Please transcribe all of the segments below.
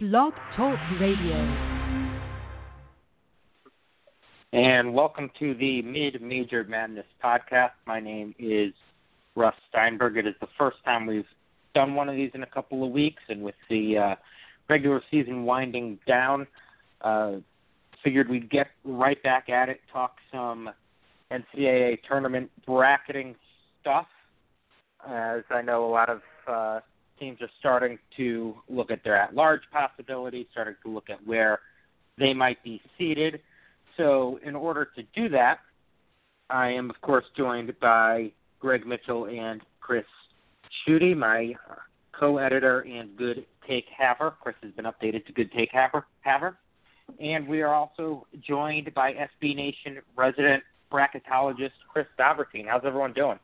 Blog Talk Radio. And welcome to the Mid Major Madness podcast. My name is Russ Steinberg. It is the first time we've done one of these in a couple of weeks, and with the uh, regular season winding down, uh, figured we'd get right back at it, talk some NCAA tournament bracketing stuff, as I know a lot of uh, teams are starting to look at their at-large possibilities, starting to look at where they might be seeded. So, in order to do that, I am, of course, joined by Greg Mitchell and Chris Schutte, my co-editor and Good Take Haver. Chris has been updated to Good Take Haver. Haver. And we are also joined by SB Nation resident bracketologist Chris Dobbertean. How's everyone doing?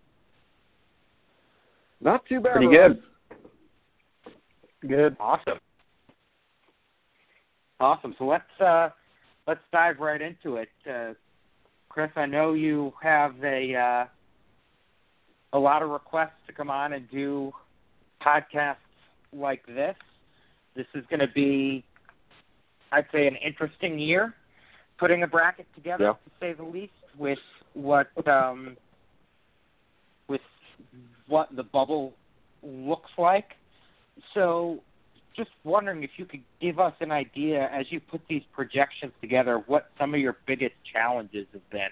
Not too bad. Pretty good. Good. Awesome. Awesome. So let's uh, let's dive right into it. Uh, Chris, I know you have a uh, a lot of requests to come on and do podcasts like this. This is going to be, I'd say, an interesting year putting a bracket together, yeah. to say the least, with what um, with what the bubble looks like. So, just wondering if you could give us an idea as you put these projections together, what some of your biggest challenges have been.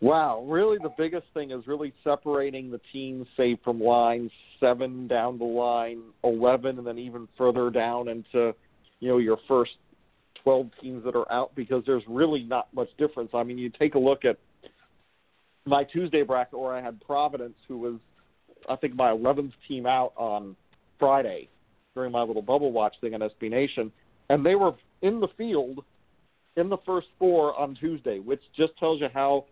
Wow, really the biggest thing is really separating the teams, say, from line seven down to line 11, and then even further down into, you know, your first 12 teams that are out because there's really not much difference. I mean, you take a look at my Tuesday bracket where I had Providence, who was, I think, my 11th team out on Friday during my little bubble watch thing on SB Nation, and they were in the field in the first four on Tuesday, which just tells you how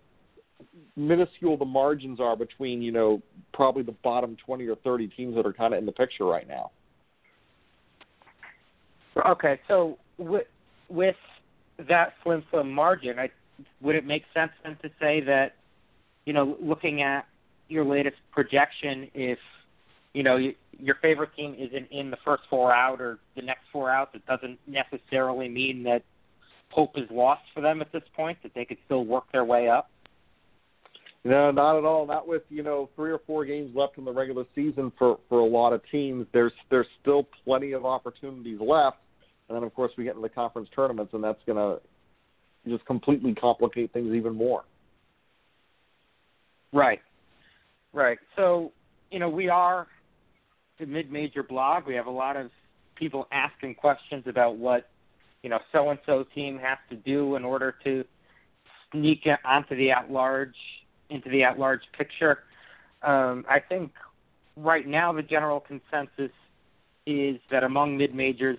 minuscule the margins are between, you know, probably the bottom 20 or 30 teams that are kind of in the picture right now. Okay, so with, with that slim, slim margin, I, would it make sense then to say that, you know, looking at your latest projection, if you know you, your favorite team isn't in the first four out or the next four out, it doesn't necessarily mean that hope is lost for them at this point. That they could still work their way up. No, not at all. Not with you know three or four games left in the regular season for for a lot of teams. There's there's still plenty of opportunities left, and then of course we get into the conference tournaments, and that's going to just completely complicate things even more. Right, right. So you know we are the mid-major blog. We have a lot of people asking questions about what you know so and so team has to do in order to sneak onto the at-large into the at-large picture. Um, I think right now the general consensus is that among mid-majors,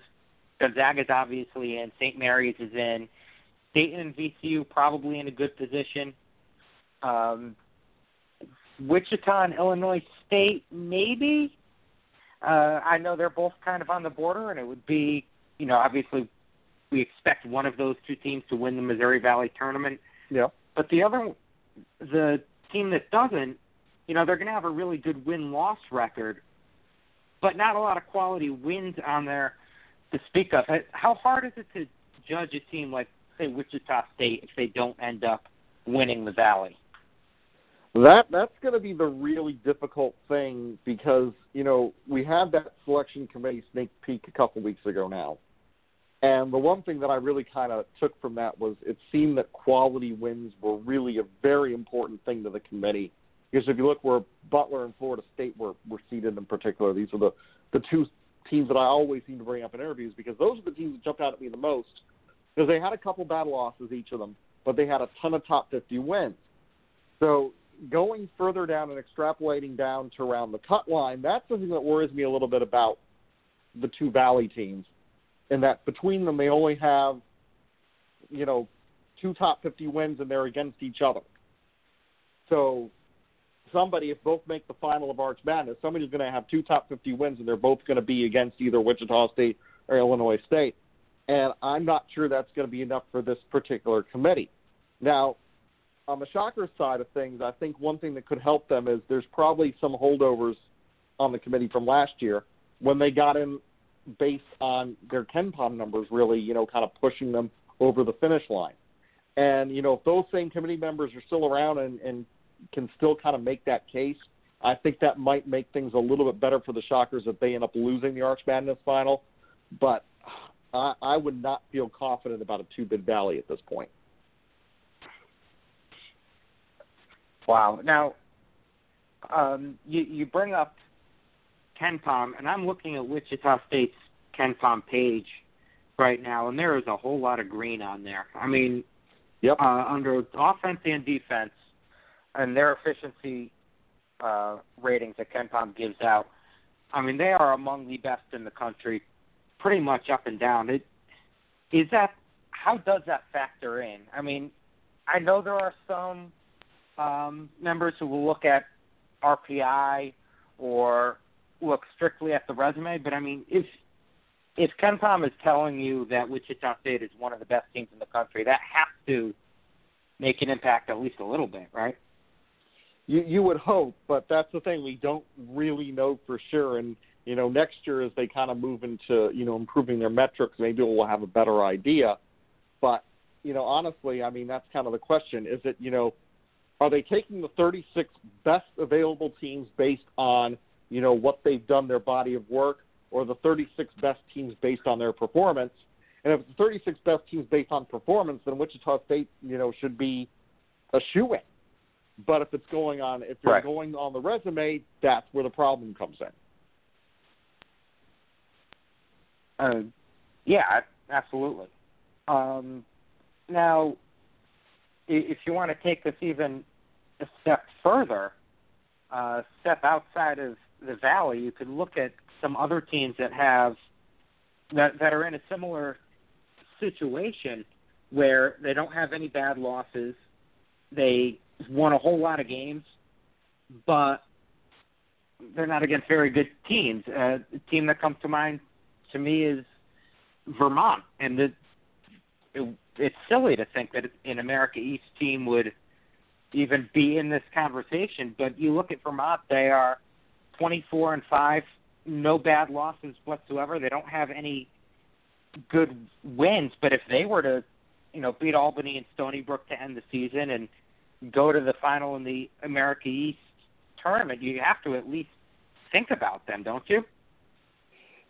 Gonzaga is obviously in, St. Mary's is in, Dayton and VCU probably in a good position. Um, Wichita and Illinois State, maybe. Uh, I know they're both kind of on the border, and it would be, you know, obviously we expect one of those two teams to win the Missouri Valley tournament. Yeah. But the other, the team that doesn't, you know, they're going to have a really good win-loss record, but not a lot of quality wins on there to speak of. How hard is it to judge a team like, say, Wichita State if they don't end up winning the Valley? That that's going to be the really difficult thing because you know we had that selection committee sneak peek a couple weeks ago now, and the one thing that I really kind of took from that was it seemed that quality wins were really a very important thing to the committee. Because if you look where Butler and Florida State were were seeded in particular, these are the the two teams that I always seem to bring up in interviews because those are the teams that jumped out at me the most because they had a couple bad losses each of them, but they had a ton of top 50 wins. So going further down and extrapolating down to around the cut line, that's something that worries me a little bit about the two Valley teams, in that between them they only have, you know, two top 50 wins and they're against each other. So somebody, if both make the final of Arch Madness, somebody's going to have two top 50 wins and they're both going to be against either Wichita State or Illinois State. And I'm not sure that's going to be enough for this particular committee. Now, on the Shockers side of things, I think one thing that could help them is there's probably some holdovers on the committee from last year when they got in based on their KenPom numbers really, you know, kind of pushing them over the finish line. And, you know, if those same committee members are still around and, and can still kind of make that case, I think that might make things a little bit better for the Shockers if they end up losing the Arch Madness final. But I, I would not feel confident about a two bid Valley at this point. Wow. Now, um, you, you bring up KenPom, and I'm looking at Wichita State's KenPom page right now, and there is a whole lot of green on there. I mean, yep. uh, under offense and defense, and their efficiency uh, ratings that KenPom gives out, I mean, they are among the best in the country, pretty much up and down. It, is that how does that factor in? I mean, I know there are some um, members who will look at RPI or look strictly at the resume, but I mean, if if KenPom is telling you that Wichita State is one of the best teams in the country, that has to make an impact at least a little bit, right? You you would hope, but that's the thing. We don't really know for sure. And you know, next year as they kind of move into you know improving their metrics, maybe we'll have a better idea. But you know, honestly, I mean, that's kind of the question. Is it you know, are they taking the 36 best available teams based on you know what they've done, their body of work, or the 36 best teams based on their performance? And if it's the 36 best teams based on performance, then Wichita State, you know, should be a shoe in. But if it's going on, if you're right. going on the resume, that's where the problem comes in. Uh, yeah, absolutely. Um, now, if you want to take this even a step further, uh, step outside of the valley, you could look at some other teams that have that that are in a similar situation where they don't have any bad losses. They won a whole lot of games, but they're not against very good teams. Uh, the team that comes to mind to me is Vermont, and the, it, it's silly to think that an America East team would even be in this conversation. But you look at Vermont; they are 24 and five, no bad losses whatsoever. They don't have any good wins, but if they were to, you know, beat Albany and Stony Brook to end the season and go to the final in the America East tournament, you have to at least think about them, don't you?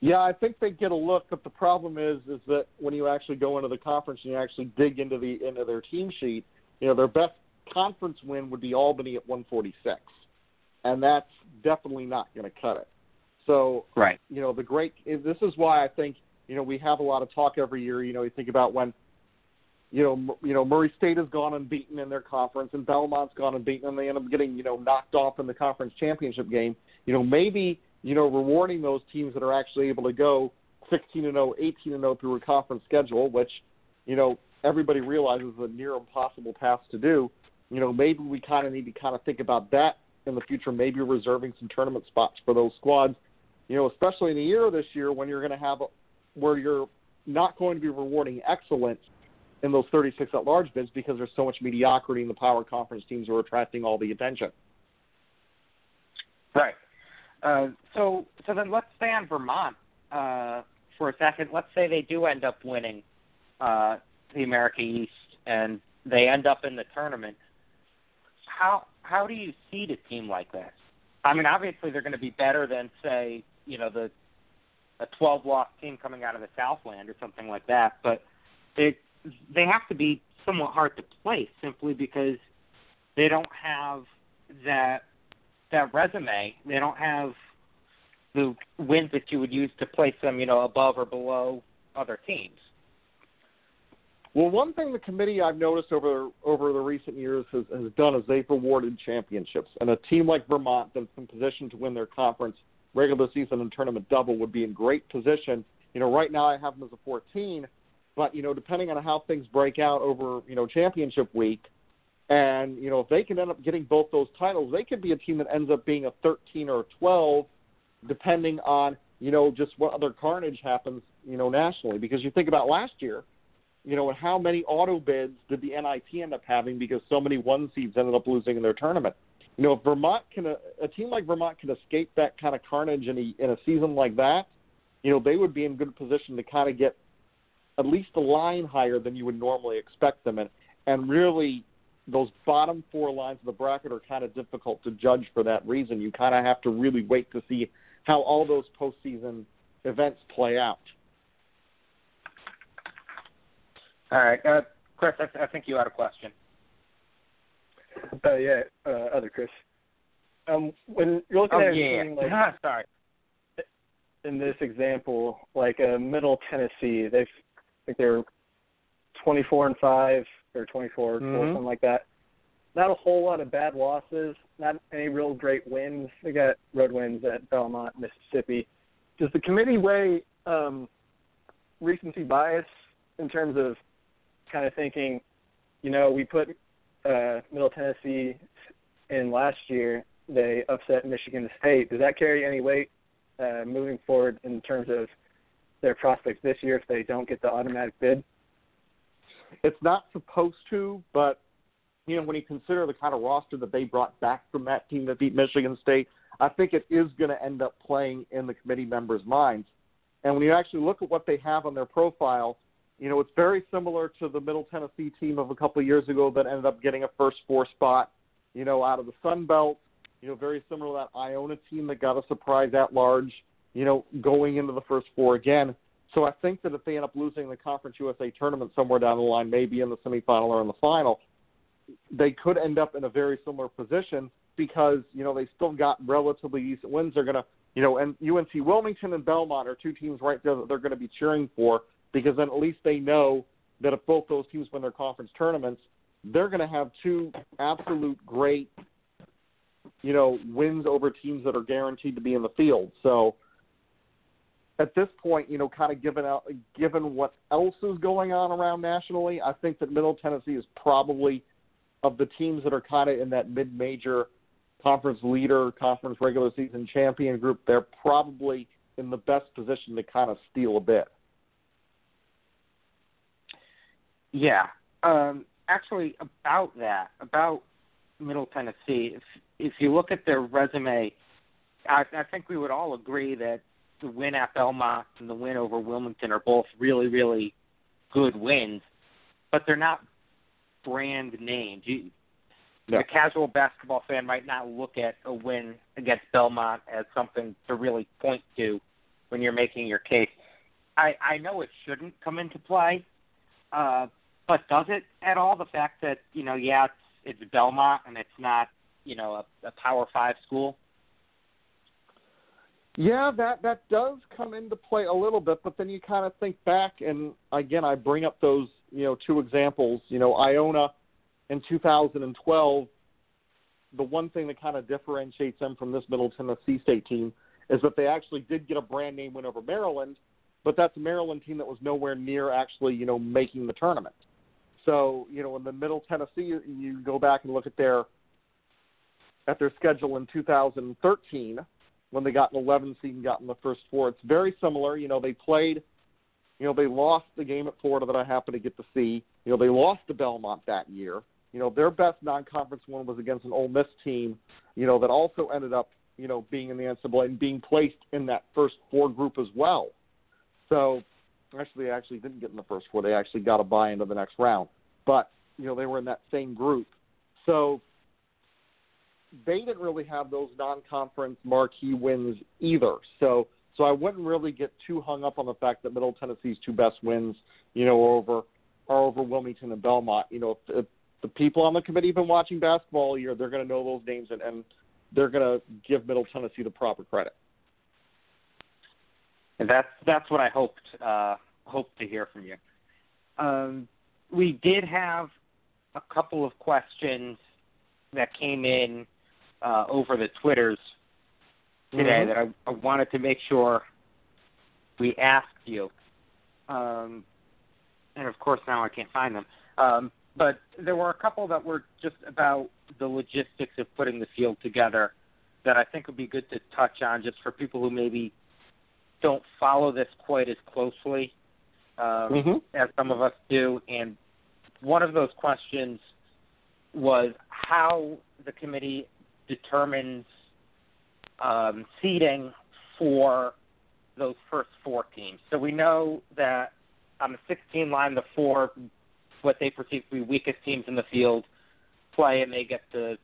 Yeah, I think they get a look, but the problem is is that when you actually go into the conference and you actually dig into the into their team sheet, you know, their best conference win would be Albany at 146. And that's definitely not going to cut it. So, right. you know, the great this is why I think, you know, we have a lot of talk every year, you know, you think about when you know, you know, Murray State has gone unbeaten in their conference, and Belmont's gone unbeaten, and they end up getting, you know, knocked off in the conference championship game. You know, maybe, you know, rewarding those teams that are actually able to go 16 and 0, 18 and 0 through a conference schedule, which, you know, everybody realizes is a near impossible task to do. You know, maybe we kind of need to kind of think about that in the future. Maybe reserving some tournament spots for those squads. You know, especially in the year of this year when you're going to have a, where you're not going to be rewarding excellence in those 36 at large bids because there's so much mediocrity in the power conference teams who are attracting all the attention. Right. Uh, so so then let's stay on Vermont uh, for a second. Let's say they do end up winning uh, the America East and they end up in the tournament. How how do you seed a team like this? I mean, obviously they're going to be better than say you know the a 12 loss team coming out of the Southland or something like that, but it they have to be somewhat hard to place simply because they don't have that that resume. They don't have the wins that you would use to place them, you know, above or below other teams. Well, one thing the committee I've noticed over over the recent years has, has done is they've rewarded championships, and a team like Vermont that's in position to win their conference regular season and tournament double would be in great position. You know, right now I have them as a 14, but you know, depending on how things break out over you know championship week, and you know if they can end up getting both those titles, they could be a team that ends up being a 13 or a 12, depending on you know just what other carnage happens you know nationally. Because you think about last year, you know, and how many auto bids did the NIT end up having because so many one seeds ended up losing in their tournament. You know, if Vermont can, a, a team like Vermont can escape that kind of carnage in a, in a season like that, you know, they would be in good position to kind of get at least a line higher than you would normally expect them. And, and really, those bottom four lines of the bracket are kind of difficult to judge for that reason. You kind of have to really wait to see how all those postseason events play out. All right, uh, Chris, I, I think you had a question. Uh, yeah, uh, other Chris. Um, when you're looking oh, at yeah. team like sorry. in this example, like uh, Middle Tennessee, they've I think they're 24 and five or 24 mm-hmm. or something like that. Not a whole lot of bad losses. Not any real great wins. They got road wins at Belmont, Mississippi. Does the committee weigh um, recency bias in terms of kind of thinking, you know, we put uh, Middle Tennessee in last year. They upset Michigan State. Does that carry any weight uh, moving forward in terms of their prospects this year if they don't get the automatic bid? It's not supposed to, but you know when you consider the kind of roster that they brought back from that team that beat Michigan State, I think it is going to end up playing in the committee members' minds. And when you actually look at what they have on their profile, you know it's very similar to the Middle Tennessee team of a couple of years ago that ended up getting a first four spot, you know, out of the Sun Belt. You know, very similar to that Iona team that got a surprise at large, you know, going into the first four again. So I think that if they end up losing the Conference USA tournament somewhere down the line, maybe in the semifinal or in the final, they could end up in a very similar position because you know they still got relatively decent wins. They're gonna, you know, and UNC Wilmington and Belmont are two teams right there that they're going to be cheering for because then at least they know that if both those teams win their conference tournaments, they're going to have two absolute great, you know, wins over teams that are guaranteed to be in the field. So at this point, you know, kind of given out, given what else is going on around nationally, I think that Middle Tennessee is probably of the teams that are kind of in that mid-major conference leader, conference regular season champion group. They're probably in the best position to kind of steal a bit. Yeah. Um, actually, about that, about Middle Tennessee, if if you look at their resume, I, I think we would all agree that the win at Belmont and the win over Wilmington are both really, really good wins, but they're not brand names. You, no. The casual basketball fan might not look at a win against Belmont as something to really point to when you're making your case. I, I know it shouldn't come into play, uh, but does it at all? The fact that you know, yeah, it's, it's Belmont and it's not you know a, a Power Five school. Yeah, that that does come into play a little bit, but then you kind of think back, and again, I bring up those you know two examples. You know, Iona in 2012. The one thing that kind of differentiates them from this Middle Tennessee State team is that they actually did get a brand name win over Maryland, but that's a Maryland team that was nowhere near actually you know making the tournament. So you know, in the Middle Tennessee, you go back and look at their at their schedule in 2013 when they got an 11 seed and got in the first four. It's very similar. You know, they played. You know, they lost the game at Florida that I happened to get to see. You know, they lost to Belmont that year. You know, their best non-conference one was against an Ole Miss team. You know, that also ended up, you know, being in the NCAA and being placed in that first four group as well. So, actually, they actually didn't get in the first four. They actually got a buy into the next round. But you know, they were in that same group. So they didn't really have those non-conference marquee wins either. So so I wouldn't really get too hung up on the fact that Middle Tennessee's two best wins, you know, are over are over Wilmington and Belmont. You know, if, if the people on the committee have been watching basketball all year, they're going to know those names and, and they're going to give Middle Tennessee the proper credit. And that's that's what I hoped uh, hoped to hear from you. Um, we did have a couple of questions that came in uh, over the Twitters today mm-hmm. that I, I wanted to make sure we asked you. Um, and of course, now I can't find them. Um, but there were a couple that were just about the logistics of putting the field together that I think would be good to touch on just for people who maybe don't follow this quite as closely um, mm-hmm. as some of us do. And one of those questions was how the committee determines um, seeding for those first four teams. So we know that on the 16 line, the four, what they perceive to be weakest teams in the field, play and they get the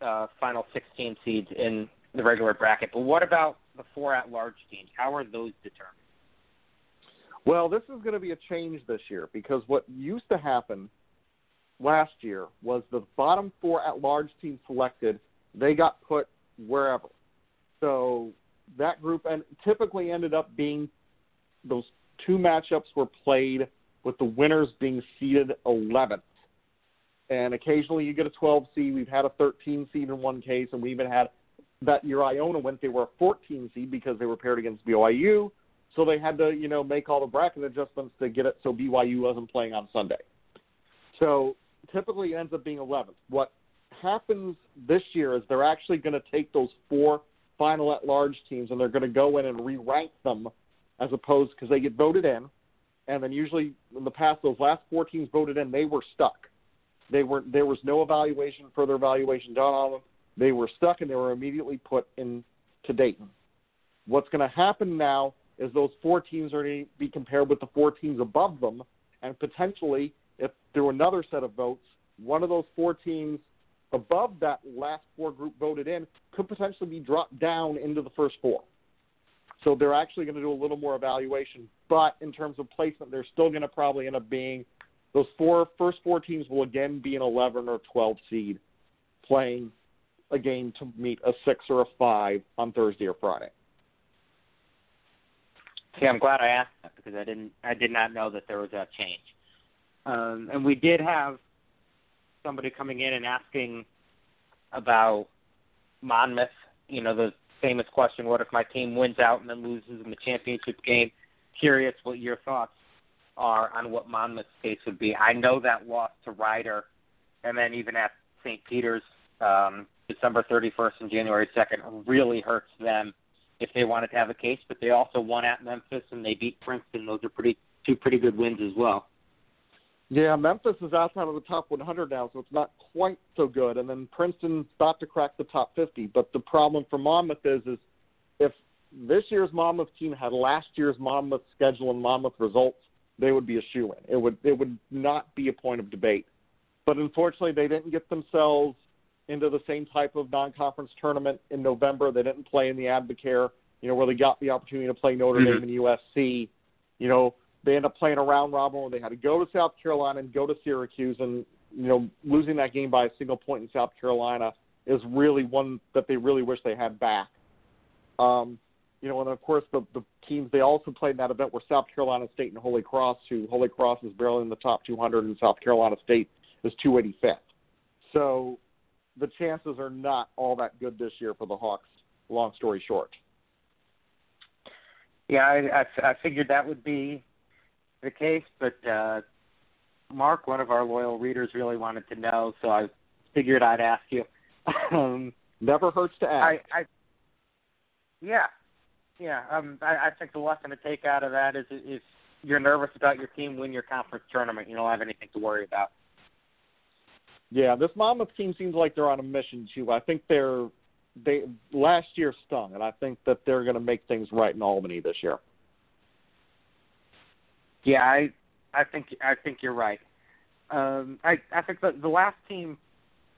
uh, final 16 seeds in the regular bracket. But what about the four at-large teams? How are those determined? Well, this is going to be a change this year because what used to happen last year was the bottom four at-large teams selected, they got put wherever. So that group and typically ended up being those two matchups were played with the winners being seeded 11th. And occasionally you get a 12 seed. We've had a 13 seed in one case, and we even had that year Iona went. They were a 14 seed because they were paired against BYU, so they had to you know make all the bracket adjustments to get it so BYU wasn't playing on Sunday. So typically it ends up being 11th. What happens this year is they're actually going to take those four final at large teams and they're going to go in and re rank them as opposed because they get voted in. And then usually in the past, those last four teams voted in, they were stuck. They were there was no evaluation, further evaluation done on them. They were stuck and they were immediately put into Dayton. What's going to happen now is those four teams are going to be compared with the four teams above them, and potentially, if through another set of votes, one of those four teams above that last four group voted in could potentially be dropped down into the first four. So they're actually going to do a little more evaluation. But in terms of placement, they're still going to probably end up being those four first four teams will again be an 11 or 12 seed playing a game to meet a six or a five on Thursday or Friday. See, I'm glad I asked that because I didn't, I did not know that there was that change. Um, and we did have somebody coming in and asking about Monmouth. You know, the famous question: What if my team wins out and then loses in the championship game? Curious what your thoughts are on what Monmouth's case would be. I know that loss to Rider, and then even at St. Peter's, um, December 31st and January 2nd really hurts them if they wanted to have a case. But they also won at Memphis and they beat Princeton. Those are pretty two pretty good wins as well. Yeah, Memphis is outside of the top 100 now, so it's not quite so good. And then Princeton's about to crack the top 50. But the problem for Monmouth is, is if this year's Monmouth team had last year's Monmouth schedule and Monmouth results, they would be a shoe in. It would it would not be a point of debate. But unfortunately, they didn't get themselves into the same type of non-conference tournament in November. They didn't play in the Advocare, you know, where they got the opportunity to play Notre mm-hmm. Dame and USC. You know, they end up playing a round robin where they had to go to South Carolina and go to Syracuse, and you know, losing that game by a single point in South Carolina is really one that they really wish they had back. Um, you know, and of course the the teams they also played in that event were South Carolina State and Holy Cross, who Holy Cross is barely in the top 200, and South Carolina State is 285th. So the chances are not all that good this year for the Hawks. Long story short. Yeah, I, I, I figured that would be the case, but uh, Mark, one of our loyal readers, really wanted to know, so I figured I'd ask you. um, Never hurts to ask. I, I, yeah, yeah. Um, I, I think the lesson to take out of that is if you're nervous about your team win your conference tournament, you don't have anything to worry about. Yeah, this Monmouth team seems like they're on a mission too. I think they're they last year stung, and I think that they're going to make things right in Albany this year. Yeah, I I think I think you're right. Um, I I think the the last team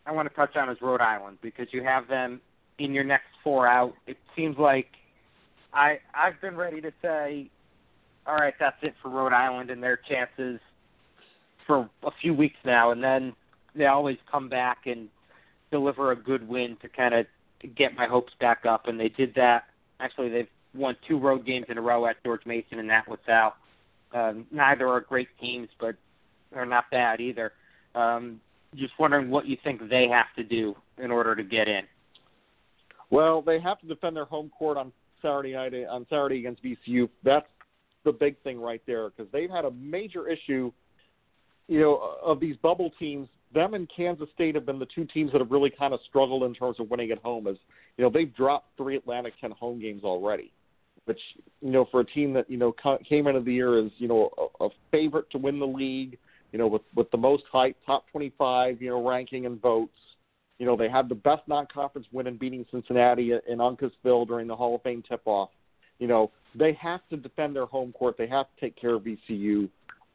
I want to touch on is Rhode Island because you have them in your next four out. It seems like I I've been ready to say, all right, that's it for Rhode Island and their chances for a few weeks now, and then they always come back and deliver a good win to kind of get my hopes back up, and they did that. Actually, they've won two road games in a row at George Mason and that LaSalle. Um, neither are great teams, but they're not bad either. Um, just wondering what you think they have to do in order to get in. Well, they have to defend their home court on Saturday night on Saturday against VCU. That's the big thing right there because they've had a major issue, you know, of these bubble teams them and Kansas State have been the two teams that have really kind of struggled in terms of winning at home. As you know, they've dropped three Atlantic 10 home games already, which you know for a team that you know came into the year as you know a, a favorite to win the league, you know with with the most hype, top 25, you know ranking and votes. You know they had the best non-conference win in beating Cincinnati in Uncasville during the Hall of Fame tip-off. you know, they have to defend their home court. They have to take care of VCU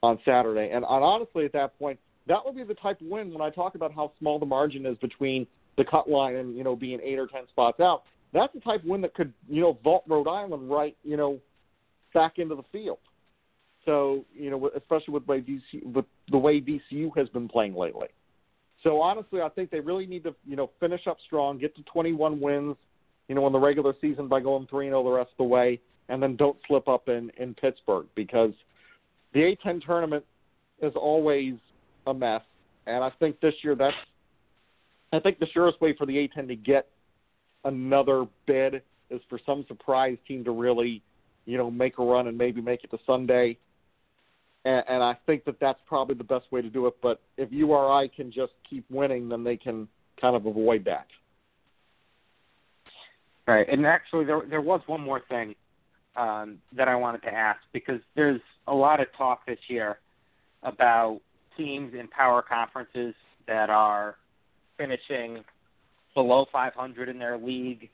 on Saturday. And, and honestly, at that point, that would be the type of win when I talk about how small the margin is between the cut line and you know being eight or ten spots out. That's the type of win that could you know vault Rhode Island right you know back into the field. So you know, especially with VCU, with the way VCU has been playing lately. So honestly, I think they really need to you know finish up strong, get to 21 wins, you know, in the regular season by going three and 0 the rest of the way, and then don't slip up in in Pittsburgh because the A10 tournament is always a mess, and I think this year that's I think the surest way for the A10 to get another bid is for some surprise team to really, you know, make a run and maybe make it to Sunday. And, and I think that that's probably the best way to do it. But if URI can just keep winning, then they can kind of avoid that. Right, and actually, there there was one more thing um, that I wanted to ask because there's a lot of talk this year about teams in power conferences that are finishing below 500 in their league,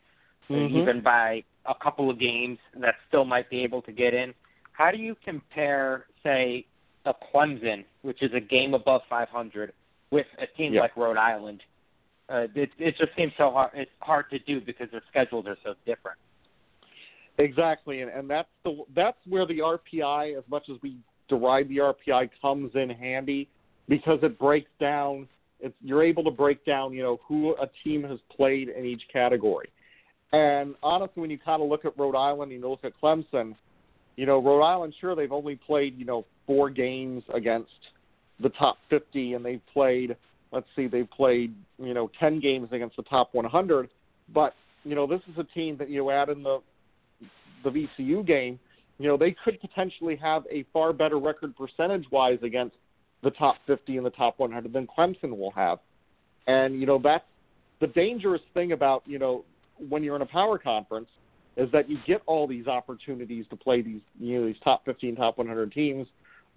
mm-hmm. even by a couple of games that still might be able to get in. How do you compare, say, a Clemson, which is a game above 500, with a team yeah. like Rhode Island? Uh, it, it just seems so hard. It's hard to do because their schedules are so different. Exactly, and, and that's the that's where the RPI, as much as we deride the RPI, comes in handy because it breaks down it's, you're able to break down, you know, who a team has played in each category. And honestly, when you kind of look at Rhode Island, and you look at Clemson, you know, Rhode Island, sure, they've only played, you know, four games against the top 50, and they've played, let's see, they've played, you know, 10 games against the top 100. But, you know, this is a team that, you know, add in the, the VCU game, you know, they could potentially have a far better record percentage wise against the top 50 and the top 100 than Clemson will have. And, you know, that's the dangerous thing about, you know, when you're in a power conference is that you get all these opportunities to play these, you know, these top 15, top 100 teams.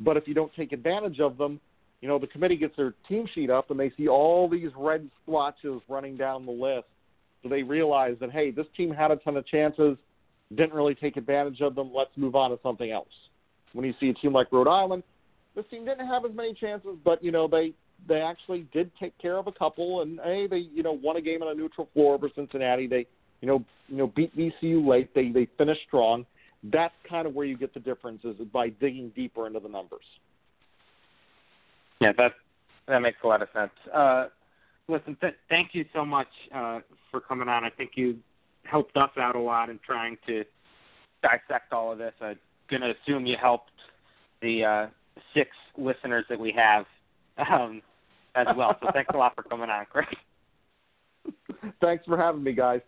But if you don't take advantage of them, you know, the committee gets their team sheet up and they see all these red splotches running down the list. So they realize that, hey, this team had a ton of chances, didn't really take advantage of them. Let's move on to something else. When you see a team like Rhode Island, this team didn't have as many chances, but you know they they actually did take care of a couple, and hey, they you know won a game on a neutral floor over Cincinnati. They you know you know beat VCU late. They they finished strong. That's kind of where you get the differences by digging deeper into the numbers. Yeah, that that makes a lot of sense. Uh, listen, th- thank you so much uh, for coming on. I think you helped us out a lot in trying to dissect all of this. I'm to assume you helped the uh, six listeners that we have um, as well. So thanks a lot for coming on, Greg. Thanks for having me, guys.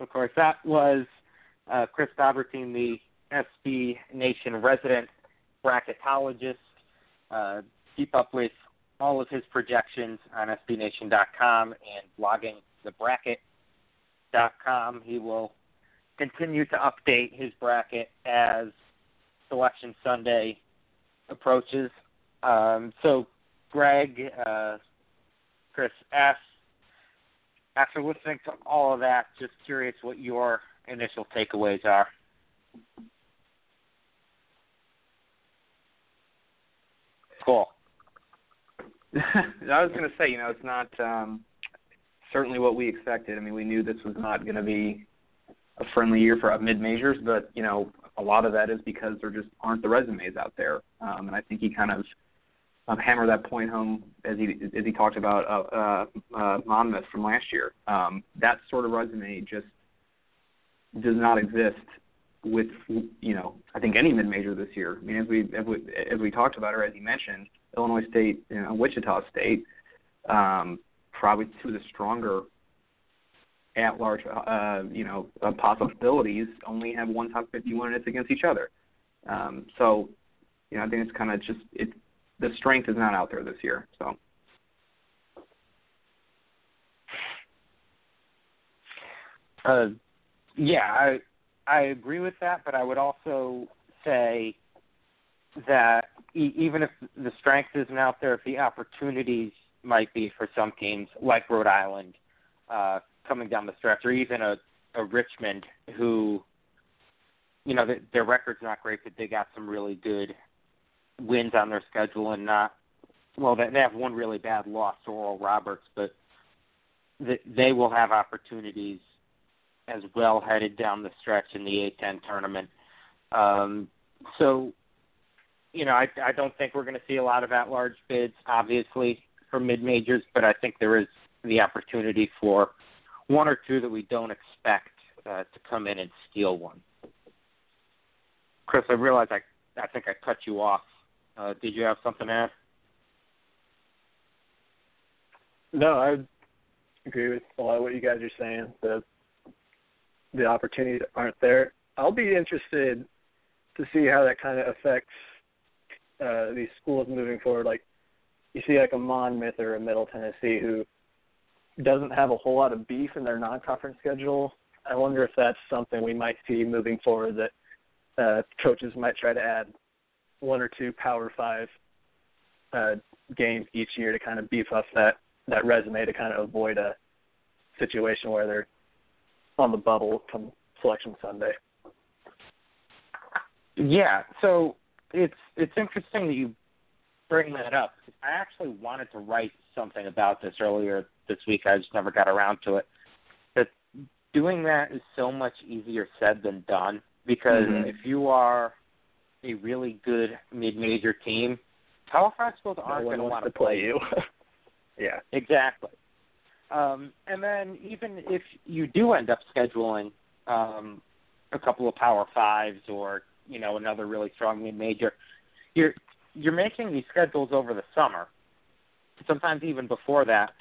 Of course, that was uh, Chris Dobbertean, the SB Nation resident bracketologist. Uh, keep up with all of his projections on SBNation.com and blogging thebracket.com. He will continue to update his bracket as Selection Sunday approaches. Um, so, Greg, uh, Chris S., after listening to all of that, just curious what your initial takeaways are. Cool. I was going to say, you know, it's not um, certainly what we expected. I mean, we knew this was not going to be a friendly year for mid majors, but you know, a lot of that is because there just aren't the resumes out there. Um, and I think he kind of um, hammered that point home as he as he talked about uh, uh, uh, Monmouth from last year. Um, that sort of resume just does not exist with you know I think any mid major this year. I mean, as we as we, as we talked about or as he mentioned, Illinois State, you know, Wichita State, um, probably two of the stronger at large, uh, you know, uh, possibilities only have one top 51 and it's against each other. Um, so, you know, I think it's kind of just it. The strength is not out there this year. So. Uh, yeah, I I agree with that, but I would also say that e- even if the strength isn't out there, if the opportunities might be for some teams like Rhode Island, uh, coming down the stretch, or even a, a Richmond who you know, the, their record's not great, but they got some really good wins on their schedule, and not well, they, they have one really bad loss to Oral Roberts, but they, they will have opportunities as well headed down the stretch in the A10 tournament. Um, so, you know, I, I don't think we're going to see a lot of at-large bids, obviously, for mid majors, but I think there is the opportunity for one or two that we don't expect uh, to come in and steal one. Chris, I realize I I think I cut you off. Uh, did you have something to add? No, I agree with a lot of what you guys are saying. The the opportunities aren't there. I'll be interested to see how that kind of affects uh, these schools moving forward. Like you see, like a Monmouth or a Middle Tennessee who doesn't have a whole lot of beef in their non-conference schedule. I wonder if that's something we might see moving forward that uh, coaches might try to add one or two Power Five uh, games each year to kind of beef up that that resume to kind of avoid a situation where they're on the bubble come Selection Sunday. Yeah, so it's it's interesting that you bring that up. I actually wanted to write something about this earlier this week. I just never got around to it. That doing that is so much easier said than done because mm-hmm. if you are a really good mid-major team, Power Five schools aren't no going to want to play you. yeah, exactly. Um, and then even if you do end up scheduling um, a couple of Power Fives or you know another really strong mid major, you're you're making these schedules over the summer, sometimes even before that,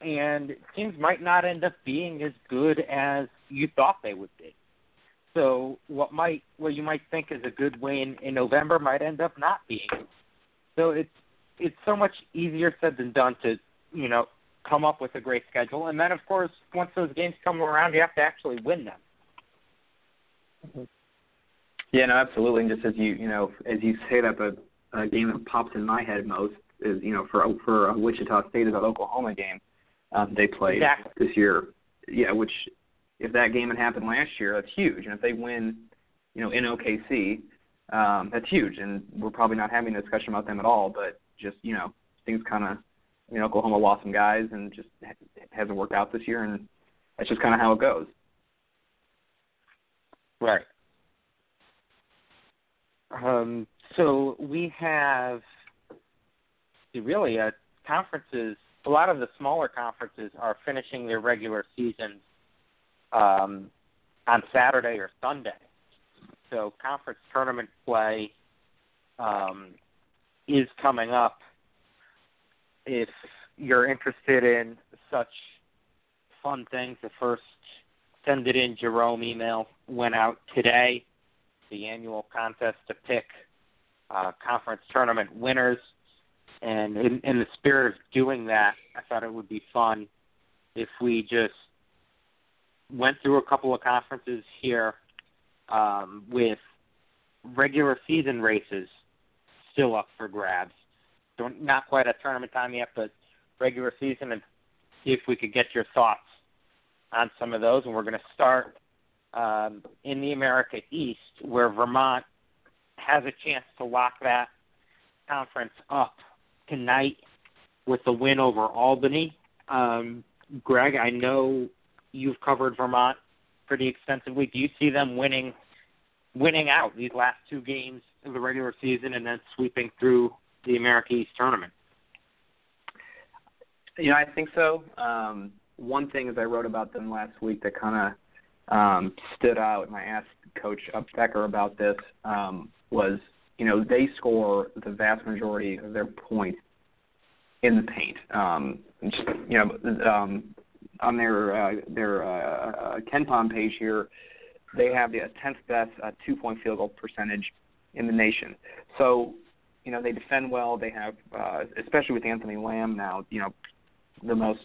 and teams might not end up being as good as you thought they would be. So what might what you might think is a good win in November might end up not being. So it's it's so much easier said than done to you know come up with a great schedule, and then of course once those games come around, you have to actually win them. Mm-hmm. Yeah, no, absolutely. And just as you you know as you say that, the uh, game that pops in my head most is you know for for uh, Wichita State is that Oklahoma game um, they played exactly. this year. Yeah, which if that game had happened last year, that's huge. And if they win, you know, in OKC, um, that's huge. And we're probably not having a discussion about them at all. But just you know, things kind of, you know, Oklahoma lost some guys and just hasn't worked out this year, and that's just kind of how it goes. Right. Um, so we have really uh, conferences. A lot of the smaller conferences are finishing their regular seasons um, on Saturday or Sunday. So conference tournament play um, is coming up. If you're interested in such fun things, the first send it in Jerome email went out today. The annual contest to pick uh, conference tournament winners. And in, in the spirit of doing that, I thought it would be fun if we just went through a couple of conferences here um, with regular season races still up for grabs. So not quite a tournament time yet, but regular season, and see if we could get your thoughts on some of those. And we're going to start um, in the America East, where Vermont has a chance to lock that conference up tonight with the win over Albany. Um, Greg, I know you've covered Vermont pretty extensively. Do you see them winning winning out these last two games of the regular season and then sweeping through the America East tournament? You know, I think so. Um, one thing as I wrote about them last week that kind of um, stood out, and I asked Coach Updecker about this, um, was you know they score the vast majority of their points in the paint. Um, just, you know, um, on their uh, their uh, uh, KenPom page here, they have the 10th best uh, two point field goal percentage in the nation. So, you know, they defend well. They have, uh, especially with Anthony Lamb now, you know, the most,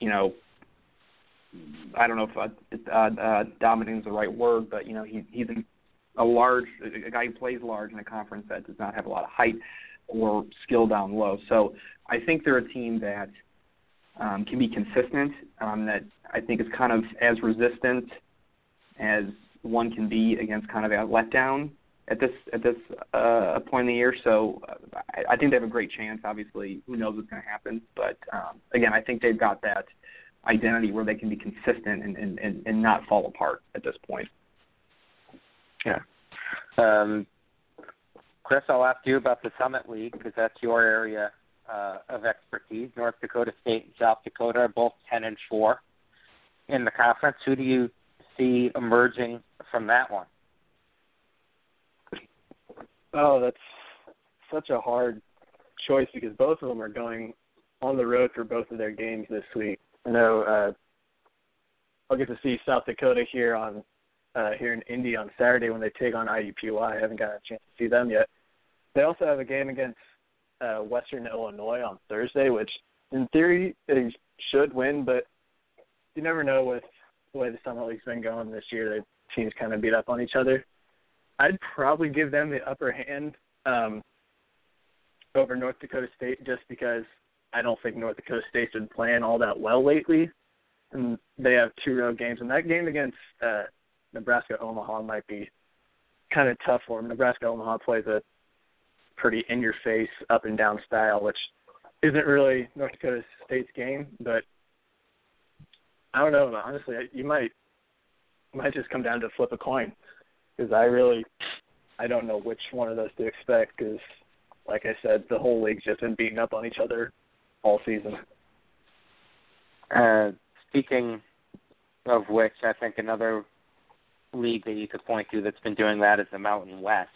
you know, I don't know if uh, uh, uh, dominant is the right word, but you know, he he's a large a guy who plays large in a conference that does not have a lot of height or skill down low. So I think they're a team that um, can be consistent, um, that I think is kind of as resistant as one can be against kind of a letdown at this at this uh, point in the year. So uh, I, I think they have a great chance. Obviously, who knows what's going to happen? But um, again, I think they've got that identity where they can be consistent and, and, and, and not fall apart at this point. Yeah. Um, Chris, I'll ask you about the Summit League because that's your area uh, of expertise. North Dakota State and South Dakota are both 10 and 4 in the conference. Who do you see emerging from that one? Oh, that's such a hard choice because both of them are going on the road for both of their games this week. I know uh, I'll get to see South Dakota here on uh, here in Indy on Saturday when they take on IUPUI. I haven't got a chance to see them yet. They also have a game against uh, Western Illinois on Thursday, which in theory they should win, but you never know with the way the Summit League's been going this year. The teams kind of beat up on each other. I'd probably give them the upper hand um, over North Dakota State just because I don't think North Dakota State's been playing all that well lately, and they have two road games. And that game against uh, Nebraska Omaha might be kind of tough for them. Nebraska Omaha plays a pretty in your face, up and down style, which isn't really North Dakota State's game. But I don't know. Honestly, you might might just come down to flip a coin because I really I don't know which one of those to expect because, like I said, the whole league's just been beating up on each other all season. Uh, speaking of which, I think another league that you could point to that's been doing that is the Mountain West.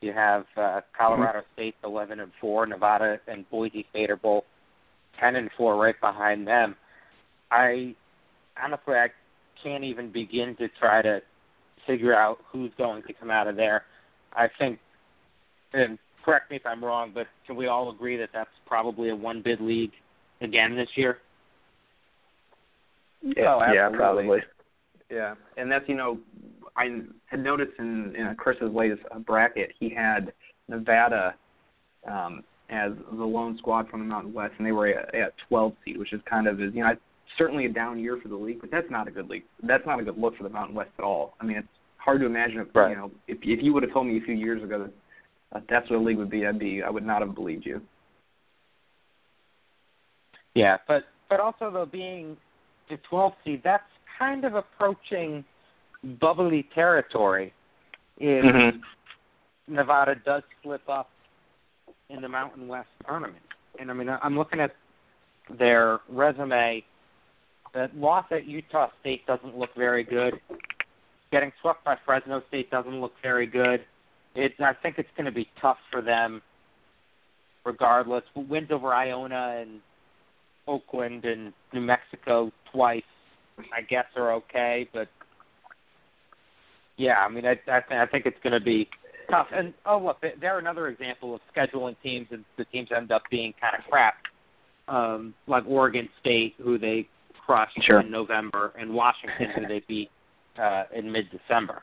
You have uh, Colorado mm-hmm. State eleven and four, Nevada and Boise State are both ten and four, right behind them. I honestly I can't even begin to try to figure out who's going to come out of there. I think, and correct me if I'm wrong, but can we all agree that that's probably a one bid league again this year? Yeah, oh, yeah, probably. Yeah, and that's you know, I had noticed in, in Chris's latest bracket he had Nevada um, as the lone squad from the Mountain West, and they were at, at 12 seed, which is kind of is you know certainly a down year for the league, but that's not a good league. That's not a good look for the Mountain West at all. I mean, it's hard to imagine if right. you know if if you would have told me a few years ago that uh, that's what a league would be, I'd be I would not have believed you. Yeah, but but also though being the 12 seed, that's kind of approaching bubbly territory if mm-hmm. Nevada does slip up in the Mountain West tournament. And I mean, I'm looking at their resume. That loss at Utah State doesn't look very good. Getting swept by Fresno State doesn't look very good. It, I think it's going to be tough for them, regardless. Wins over Iona and Oakland and New Mexico twice I guess are okay, but yeah, I mean, I I, th- I think it's going to be tough. And oh, look, they're another example of scheduling teams, and the teams end up being kind of crap, um, like Oregon State, who they crushed sure. in November, and Washington, who they beat uh, in mid-December.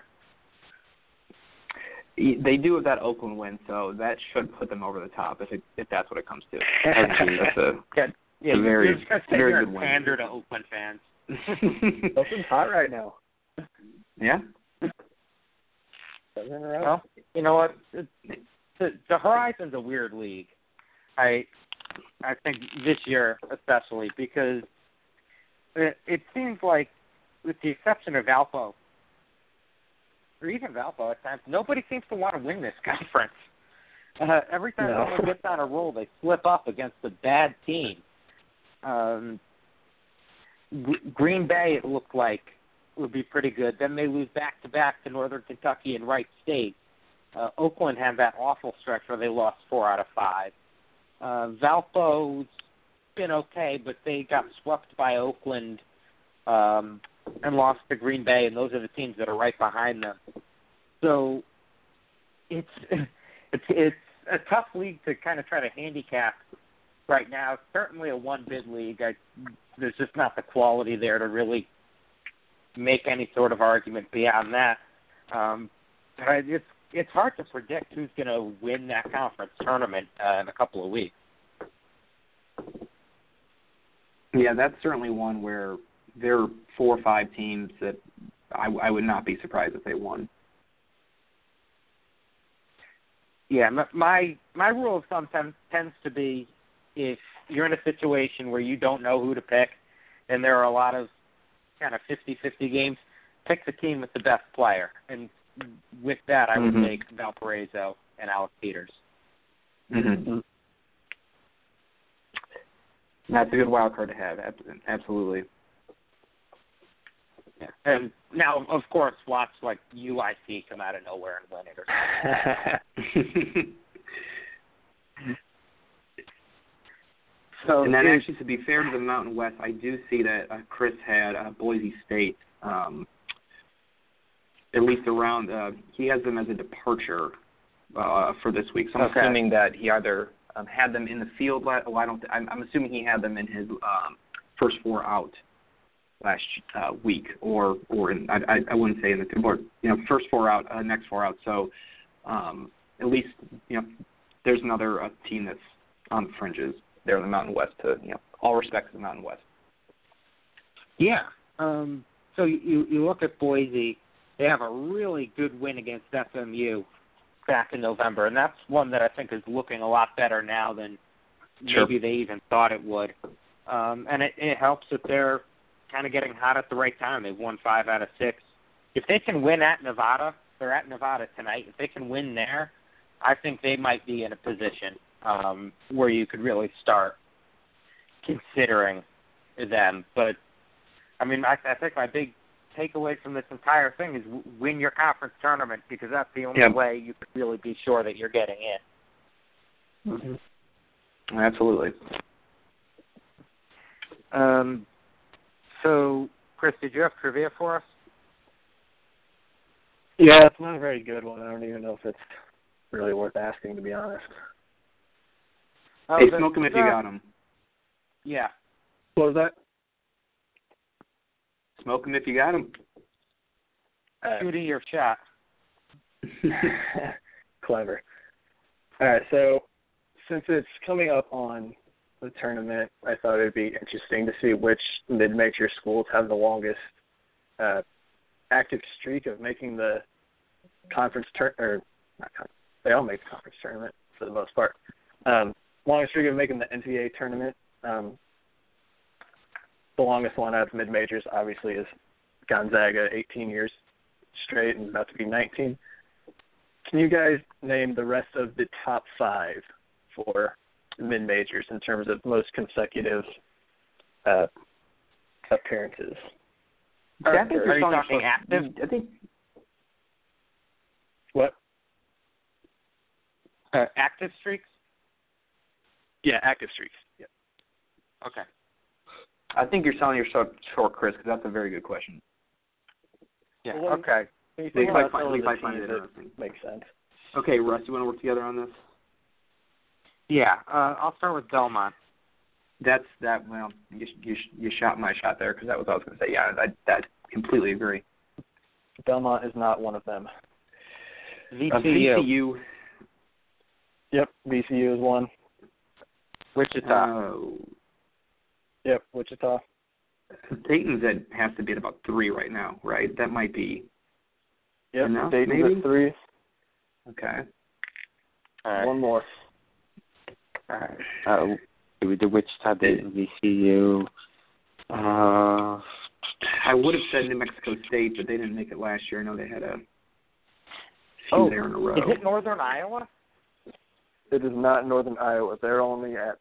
They do have that Oakland win, so that should put them over the top if it, if that's what it comes to. that's a, yeah, yeah, very, you're just gonna very good win. pander to Oakland fans. Oakland's hot right now. Yeah. Well, you know what? The, the, the Horizon's a weird league. I I think this year especially because it, it seems like, with the exception of Valpo, or even Valpo at times, nobody seems to want to win this conference. Uh, every time no. someone gets on a roll, they slip up against a bad team. Um, Green Bay, it looked like, would be pretty good. Then they lose back to back to Northern Kentucky and Wright State. Uh, Oakland had that awful stretch where they lost four out of five. Uh, Valpo's been okay, but they got swept by Oakland um, and lost to Green Bay, and those are the teams that are right behind them. So it's it's it's a tough league to kind of try to handicap right now. Certainly a one bid league. I, there's just not the quality there to really make any sort of argument beyond that. Um, but I, it's it's hard to predict who's going to win that conference tournament uh, in a couple of weeks. Yeah, that's certainly one where there are four or five teams that I, I would not be surprised if they won. Yeah, my my rule of thumb tends to be if you're in a situation where you don't know who to pick, and there are a lot of kind of 50-50 games, pick the team with the best player. And with that, I would mm-hmm. take Valparaiso and Alec Peters. Mm-hmm. That's a good wild card to have. Absolutely. Yeah. And now, of course, watch like UIC come out of nowhere and win it or something. so, and then actually, to be fair to the Mountain West, I do see that uh, Chris had uh, Boise State, um, at least around. Uh, he has them as a departure uh, for this week. So I'm okay. assuming that he either um, had them in the field. Oh, I don't. I'm, I'm assuming he had them in his um, first four out last uh, week, or or in, I, I wouldn't say in the or you know first four out, uh, next four out. So um, at least you know there's another uh, team that's on the fringes there in the Mountain West. To you know all respects to the Mountain West. Yeah. Um, so you you look at Boise, they have a really good win against SMU back in November, and that's one that I think is looking a lot better now than sure. maybe they even thought it would. Um, and it, it helps that they're kind of getting hot at the right time. They've won five out of six. If they can win at Nevada, they're at Nevada tonight. If they can win there, I think they might be in a position um, where you could really start considering them. But I mean, I, I think my big takeaway from this entire thing is win your conference tournament because that's the only yeah. way you could really be sure that you're getting in. Mm-hmm. Absolutely. Um, so, Chris, did you have trivia for us? Yeah, it's not a very good one. I don't even know if it's really worth asking, to be honest. Oh, hey, smoke them if you got them. Yeah. What was that? Smoke them if you got them. Uh, Shoot your shot. Clever. All right, so since it's coming up on the tournament, I thought it would be interesting to see which mid-major schools have the longest uh, active streak of making the conference tur- or not con- they all make the conference tournament for the most part. Um, longest streak of making the NCAA tournament. Um, the longest one out of mid majors obviously is Gonzaga, 18 years straight and about to be 19. Can you guys name the rest of the top five for mid majors in terms of most consecutive uh, appearances? Are, I think are you talking active? I think what? Uh, active streaks? Yeah, active streaks. Yeah. Okay. I think you're selling yourself short, Chris, because that's a very good question. Yeah. Well, okay. You They think might find- some they of the might find it interesting. makes sense. Okay, Russ, you want to work together on this? Yeah. Uh, I'll start with Belmont. That's that. Well, you you you shot my shot there because that was what I was going to say. Yeah, I that completely agree. Belmont is not one of them. VCU. Uh, VCU. Yep, VCU is one. Wichita. Uh, Yep, Wichita. Dayton's at has to be at about three right now, right? That might be Yep, Enough, Dayton's maybe? at three. okay. All right. One more. All right. Uh, we did Wichita, Dayton, VCU. Uh, I would have said New Mexico State, but they didn't make it last year. I know they had a few Oh, there in a row. is it Northern Iowa? It is not Northern Iowa. They're only at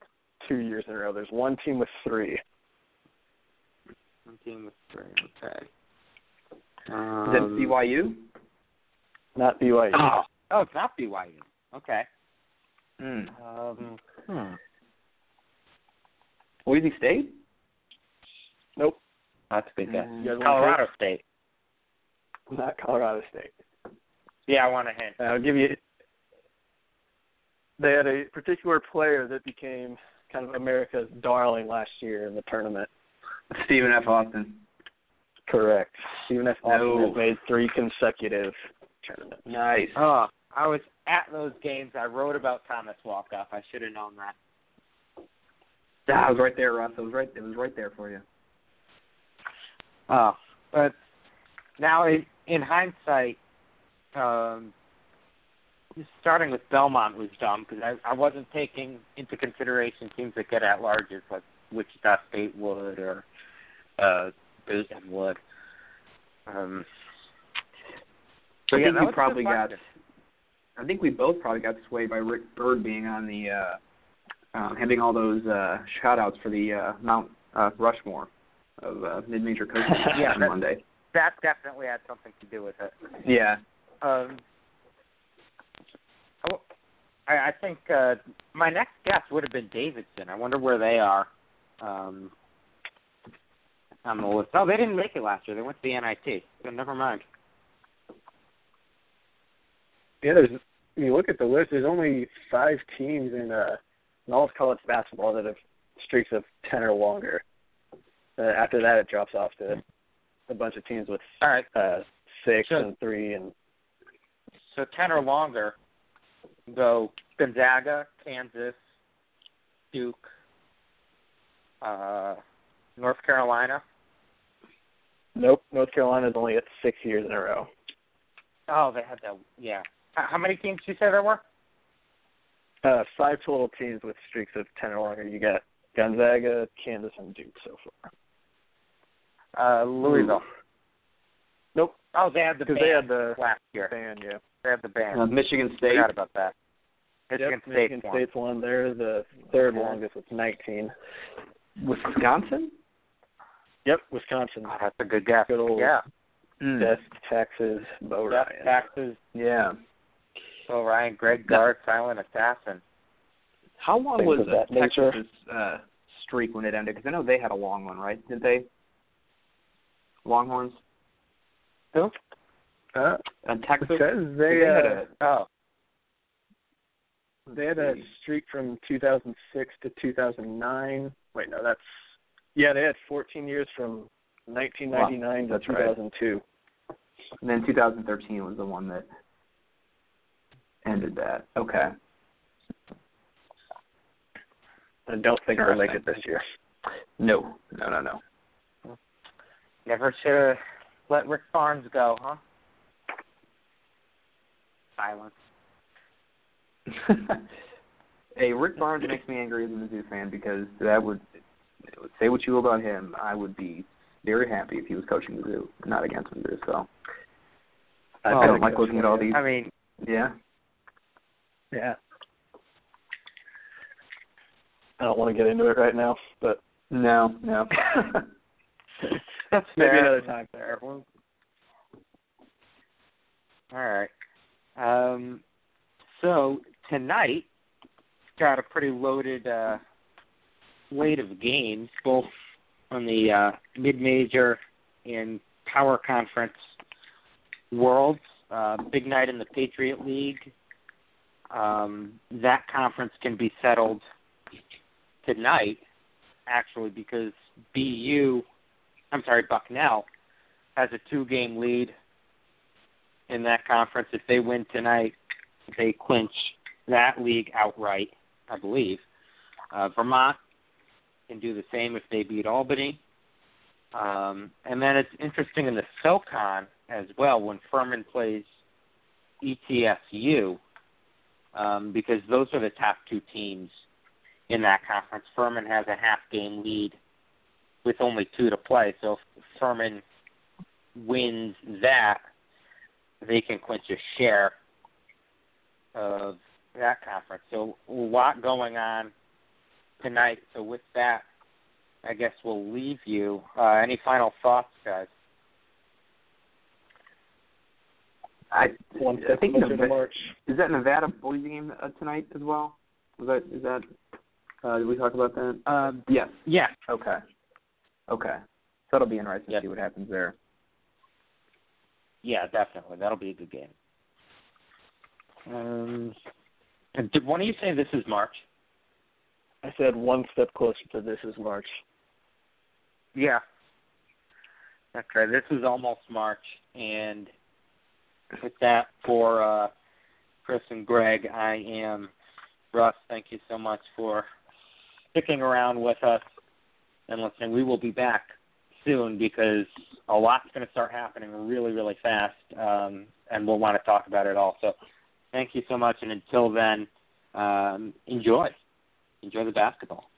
two years in a row. There's one team with three. One team with three. Okay. Is Um, that BYU? Not BYU. Oh, oh, it's not BYU. Okay. Mm. Um, hmm. Boise State? Nope. Not a good guess. Mm. You guys want Colorado State. to- Not Colorado State. Yeah, I want a hint. I'll give you. They had a particular player that became kind of America's darling last year in the tournament. Stephen F. Austin. Correct. Stephen F. Austin No. has made three consecutive tournaments. Nice. Oh, I was at those games. I wrote about Thomas Walkup. I should have known that. I was right there, Russ. It was right. It was right there for you. Oh, but now in, in hindsight, um, starting with Belmont was dumb because I, I wasn't taking into consideration teams that get at larges like Wichita State would or uh, Bozeman would. Um, so I yeah, think we probably got. I think we both probably got swayed by Rick Byrd being on the uh, um, having all those uh, shout outs for the uh, Mount uh, Rushmore of uh, mid-major coaches Yeah, on that- Monday. that definitely had something to do with it. Yeah. Um, I, I think uh, my next guess would have been Davidson. I wonder where they are. Um, on the list. Oh, they didn't make it last year. They went to the NIT. So never mind. Yeah, there's. You look at the list. There's only five teams in uh, in all of college basketball that have streaks of ten or longer. Uh, after that, it drops off to a bunch of teams with All right. uh, six Sure. and three and So ten or longer go Gonzaga, Kansas, Duke, uh, North Carolina. nope. North Carolina's only at six years in a row. Oh, they had that. Yeah. How, many teams did you say there were? Uh, five total teams with streaks of ten or longer. You got Gonzaga, Kansas, and Duke so far. Uh, Louisville. Nope, Oh, they had the because band they had the last year. band. Yeah. They had the band. Uh, Michigan State. Forgot about that. Michigan yep, State. Michigan won. State's one. They're the third Okay. longest with 19. Wisconsin. Yep, Wisconsin. Oh, that's a good guess. Good old yeah. Mm. Death, Texas, Bo Jeff Ryan. Taxes. Yeah. Phil Ryan, Greg Gard, Silent Assassin. How long Things was of uh, that nature. Texas's uh, streak when it ended? Because I know they had a long one, right? Didn't they? Longhorns Who? Uh, and Texas. says They they had uh, a- Oh, they had a streak from 2006 to 2009. Wait, no, that's yeah. They had 14 years from 1999 Wow, to right. 2002. And then 2013 was the one that ended that. Okay. I don't think they'll make it this year. No, no, no, no. never should have let Rick Barnes go, huh? Silence. hey, Rick Barnes makes me angry as a Mizzou fan because that would say what you will about him. I would be very happy if he was coaching Mizzou, not against Mizzou. So I I've don't like looking at all these. I mean, Yeah. Yeah. I don't want to get into it right now, but No, no. that's maybe another time. Fair. Well, All right. Um, so tonight got a pretty loaded uh, slate of games, both on the uh, mid-major and power conference worlds. Uh, big night in the Patriot League. Um, that conference can be settled tonight, actually, because BU, I'm sorry, Bucknell has a two-game lead in that conference. If they win tonight, they clinch that league outright, I believe. Uh, Vermont can do the same if they beat Albany. Um, and then it's interesting in the SoCon as well when Furman plays ETSU um, because those are the top two teams in that conference. Furman has a half game lead with only two to play. So if Furman wins that, they can clinch a share of that conference. So a lot going on tonight. So with that, I guess we'll leave you. Uh, any final thoughts, guys? I One I think closer Nevada, March. is that Nevada Boise game uh, tonight as well? Was that is that? Uh, did we talk about that? Um, Yes. yeah, Okay. Okay. So that'll be interesting Yep. to see what happens there. Yeah, definitely. That'll be a good game. Um, and did one of you say this is March? I said one step closer to this is March. Yeah. Okay. This is almost March, and with that, for uh, Chris and Greg, I am Russ. Thank you so much for sticking around with us and listening. We will be back soon because a lot's going to start happening really, really fast, um, and we'll want to talk about it all. So thank you so much, and until then, um, enjoy. Enjoy the basketball.